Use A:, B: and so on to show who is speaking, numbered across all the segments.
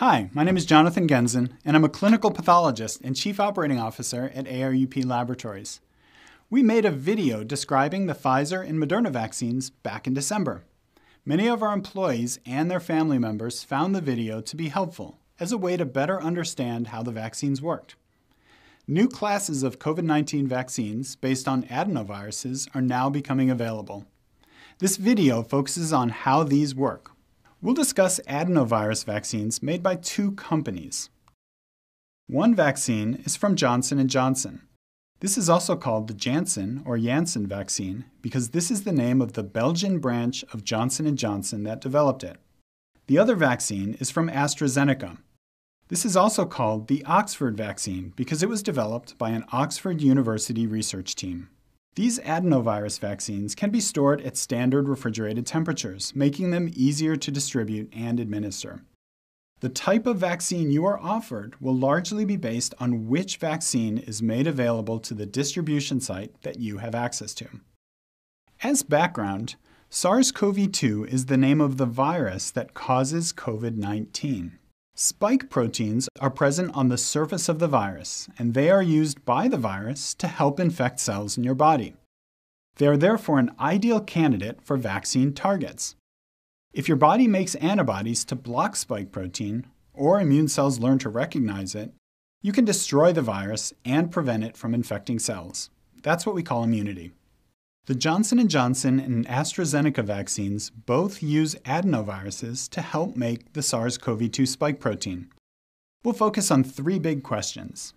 A: Hi, my name is Jonathan Genzen, and I'm a clinical pathologist and chief operating officer at ARUP Laboratories. We made a video describing the Pfizer and Moderna vaccines back in December. Many of our employees and their family members found the video to be helpful as a way to better understand how the vaccines worked. New classes of COVID 19 vaccines based on adenoviruses are now becoming available. This video focuses on how these work, We'll discuss adenovirus vaccines made by two companies. One vaccine is from Johnson & Johnson. This is also called the Janssen or Janssen vaccine because this is the name of the Belgian branch of Johnson & Johnson that developed it. The other vaccine is from AstraZeneca. This is also called the Oxford vaccine because it was developed by an Oxford University research team. These adenovirus vaccines can be stored at standard refrigerated temperatures, making them easier to distribute and administer. The type of vaccine you are offered will largely be based on which vaccine is made available to the distribution site that you have access to. As background, SARS CoV 2 is the name of the virus that causes COVID 19. Spike proteins are present on the surface of the virus, and they are used by the virus to help infect cells in your body. They are therefore an ideal candidate for vaccine targets. If your body makes antibodies to block spike protein, or immune cells learn to recognize it, you can destroy the virus and prevent it from infecting cells. That's what we call immunity. The Johnson & Johnson and AstraZeneca vaccines both use adenoviruses to help make the SARS-CoV-2 spike protein. We'll focus on three big questions.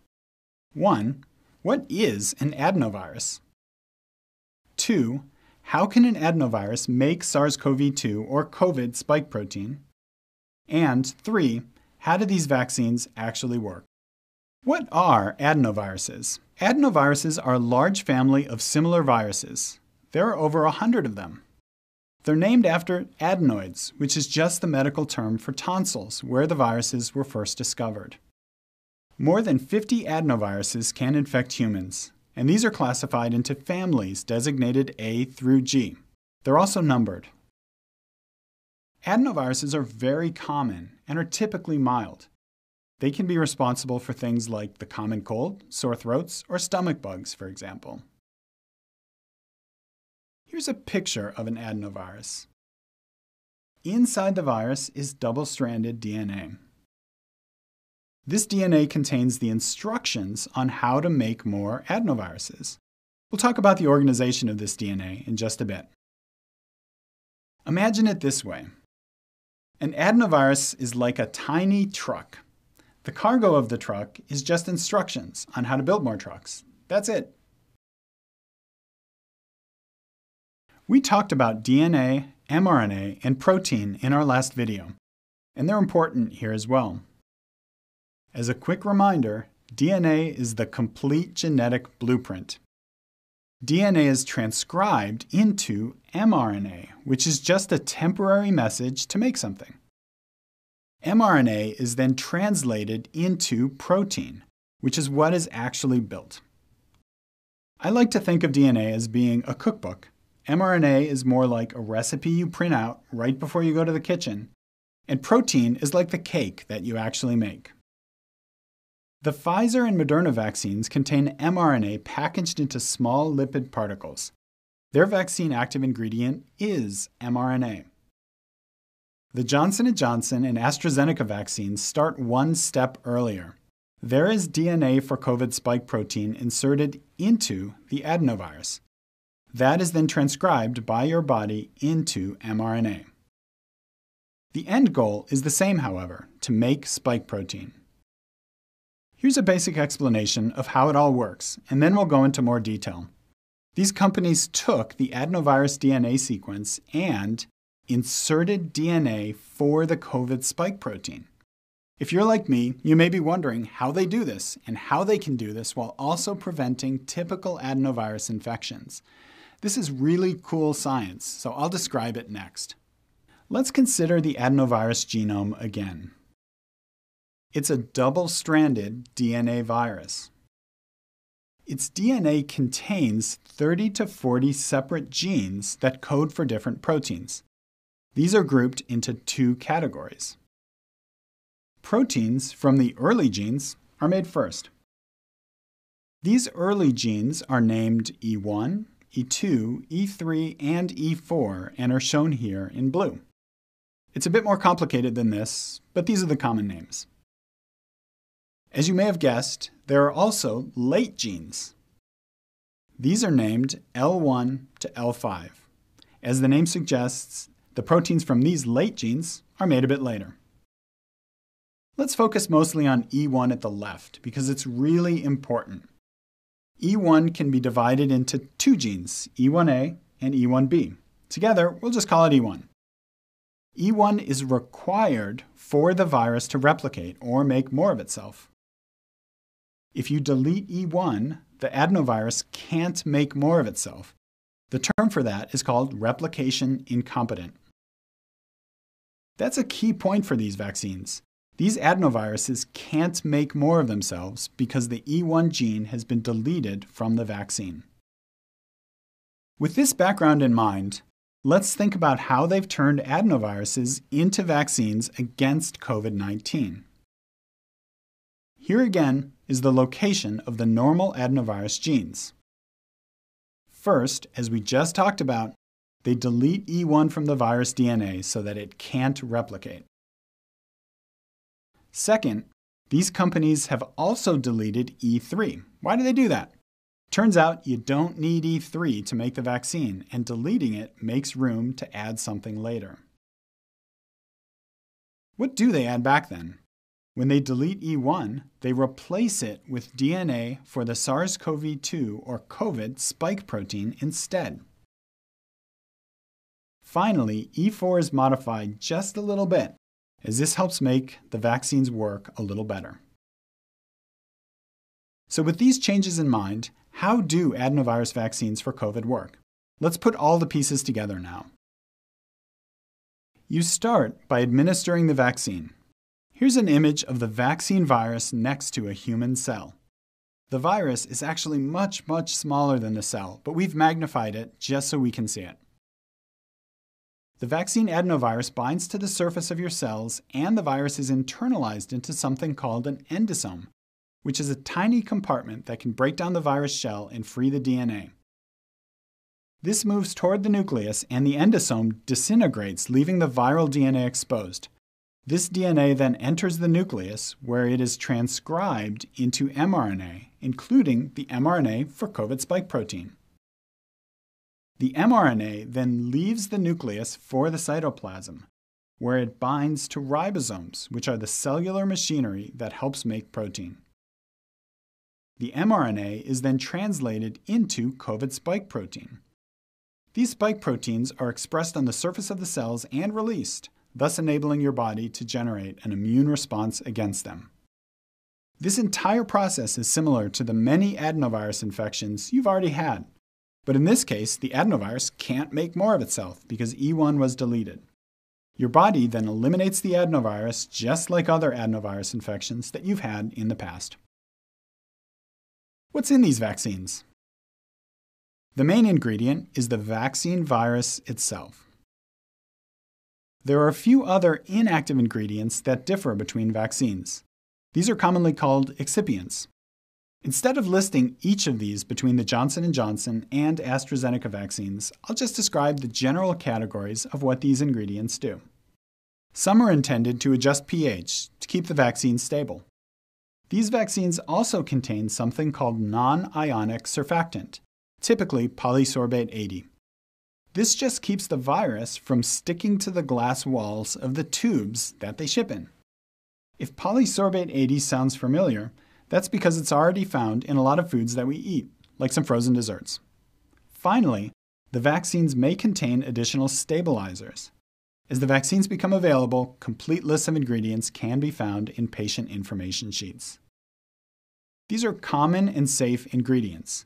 A: 1. What is an adenovirus? 2. How can an adenovirus make SARS-CoV-2 or COVID spike protein? And 3. How do these vaccines actually work? What are adenoviruses? Adenoviruses are a large family of similar viruses. There are over a hundred of them. They're named after adenoids, which is just the medical term for tonsils, where the viruses were first discovered. More than 50 adenoviruses can infect humans, and these are classified into families designated A through G. They're also numbered. Adenoviruses are very common and are typically mild. They can be responsible for things like the common cold, sore throats, or stomach bugs, for example. Here's a picture of an adenovirus. Inside the virus is double-stranded DNA. This DNA contains the instructions on how to make more adenoviruses. We'll talk about the organization of this DNA in just a bit. Imagine it this way. An adenovirus is like a tiny truck the cargo of the truck is just instructions on how to build more trucks. That's it. We talked about DNA, mRNA, and protein in our last video, and they're important here as well. As a quick reminder, DNA is the complete genetic blueprint. DNA is transcribed into mRNA, which is just a temporary message to make something mRNA is then translated into protein, which is what is actually built. I like to think of DNA as being a cookbook. mRNA is more like a recipe you print out right before you go to the kitchen, and protein is like the cake that you actually make. The Pfizer and Moderna vaccines contain mRNA packaged into small lipid particles. Their vaccine active ingredient is mRNA. The Johnson & Johnson and AstraZeneca vaccines start one step earlier. There is DNA for COVID spike protein inserted into the adenovirus. That is then transcribed by your body into mRNA. The end goal is the same, however, to make spike protein. Here's a basic explanation of how it all works, and then we'll go into more detail. These companies took the adenovirus DNA sequence and inserted DNA for the COVID spike protein. If you're like me, you may be wondering how they do this and how they can do this while also preventing typical adenovirus infections. This is really cool science, so I'll describe it next. Let's consider the adenovirus genome again. It's a double-stranded DNA virus. Its DNA contains 30 to 40 separate genes that code for different proteins. These are grouped into two categories. Proteins from the early genes are made first. These early genes are named E1, E2, E3, and E4 and are shown here in blue. It's a bit more complicated than this, but these are the common names. As you may have guessed, there are also late genes. These are named L1 to L5. As the name suggests, the proteins from these late genes are made a bit later. Let's focus mostly on E1 at the left because it's really important. E1 can be divided into two genes, E1A and E1B. Together, we'll just call it E1. E1 is required for the virus to replicate or make more of itself. If you delete E1, the adenovirus can't make more of itself. The term for that is called replication incompetent. That's a key point for these vaccines. These adenoviruses can't make more of themselves because the E1 gene has been deleted from the vaccine. With this background in mind, let's think about how they've turned adenoviruses into vaccines against COVID 19. Here again is the location of the normal adenovirus genes. First, as we just talked about, they delete E1 from the virus DNA so that it can't replicate. Second, these companies have also deleted E3. Why do they do that? Turns out you don't need E3 to make the vaccine, and deleting it makes room to add something later. What do they add back then? When they delete E1, they replace it with DNA for the SARS CoV 2 or COVID spike protein instead. Finally, E4 is modified just a little bit, as this helps make the vaccines work a little better. So, with these changes in mind, how do adenovirus vaccines for COVID work? Let's put all the pieces together now. You start by administering the vaccine. Here's an image of the vaccine virus next to a human cell. The virus is actually much, much smaller than the cell, but we've magnified it just so we can see it. The vaccine adenovirus binds to the surface of your cells, and the virus is internalized into something called an endosome, which is a tiny compartment that can break down the virus shell and free the DNA. This moves toward the nucleus, and the endosome disintegrates, leaving the viral DNA exposed. This DNA then enters the nucleus where it is transcribed into mRNA, including the mRNA for COVID spike protein. The mRNA then leaves the nucleus for the cytoplasm, where it binds to ribosomes, which are the cellular machinery that helps make protein. The mRNA is then translated into COVID spike protein. These spike proteins are expressed on the surface of the cells and released, thus enabling your body to generate an immune response against them. This entire process is similar to the many adenovirus infections you've already had. But in this case, the adenovirus can't make more of itself because E1 was deleted. Your body then eliminates the adenovirus just like other adenovirus infections that you've had in the past. What's in these vaccines? The main ingredient is the vaccine virus itself. There are a few other inactive ingredients that differ between vaccines. These are commonly called excipients. Instead of listing each of these between the Johnson & Johnson and AstraZeneca vaccines, I'll just describe the general categories of what these ingredients do. Some are intended to adjust pH to keep the vaccine stable. These vaccines also contain something called non-ionic surfactant, typically polysorbate 80. This just keeps the virus from sticking to the glass walls of the tubes that they ship in. If polysorbate 80 sounds familiar, that's because it's already found in a lot of foods that we eat, like some frozen desserts. Finally, the vaccines may contain additional stabilizers. As the vaccines become available, complete lists of ingredients can be found in patient information sheets. These are common and safe ingredients.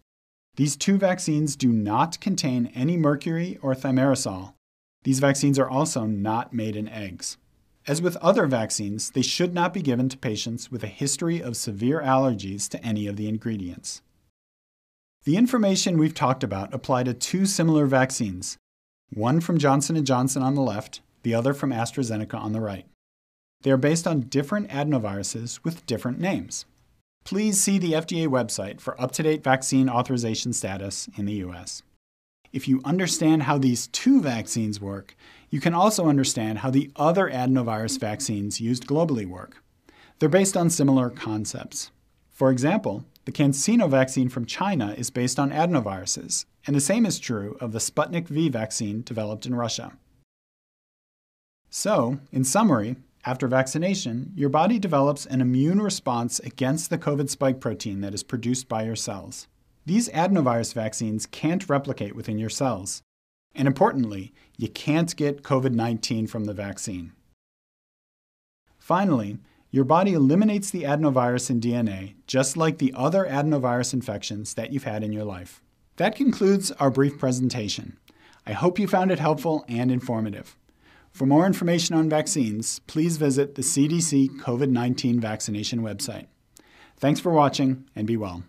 A: These two vaccines do not contain any mercury or thimerosal. These vaccines are also not made in eggs. As with other vaccines, they should not be given to patients with a history of severe allergies to any of the ingredients. The information we've talked about apply to two similar vaccines, one from Johnson & Johnson on the left, the other from AstraZeneca on the right. They are based on different adenoviruses with different names. Please see the FDA website for up to date vaccine authorization status in the US. If you understand how these two vaccines work, you can also understand how the other adenovirus vaccines used globally work. They're based on similar concepts. For example, the CanSino vaccine from China is based on adenoviruses, and the same is true of the Sputnik V vaccine developed in Russia. So, in summary, after vaccination, your body develops an immune response against the COVID spike protein that is produced by your cells. These adenovirus vaccines can't replicate within your cells. And importantly, you can't get COVID 19 from the vaccine. Finally, your body eliminates the adenovirus in DNA just like the other adenovirus infections that you've had in your life. That concludes our brief presentation. I hope you found it helpful and informative. For more information on vaccines, please visit the CDC COVID 19 vaccination website. Thanks for watching and be well.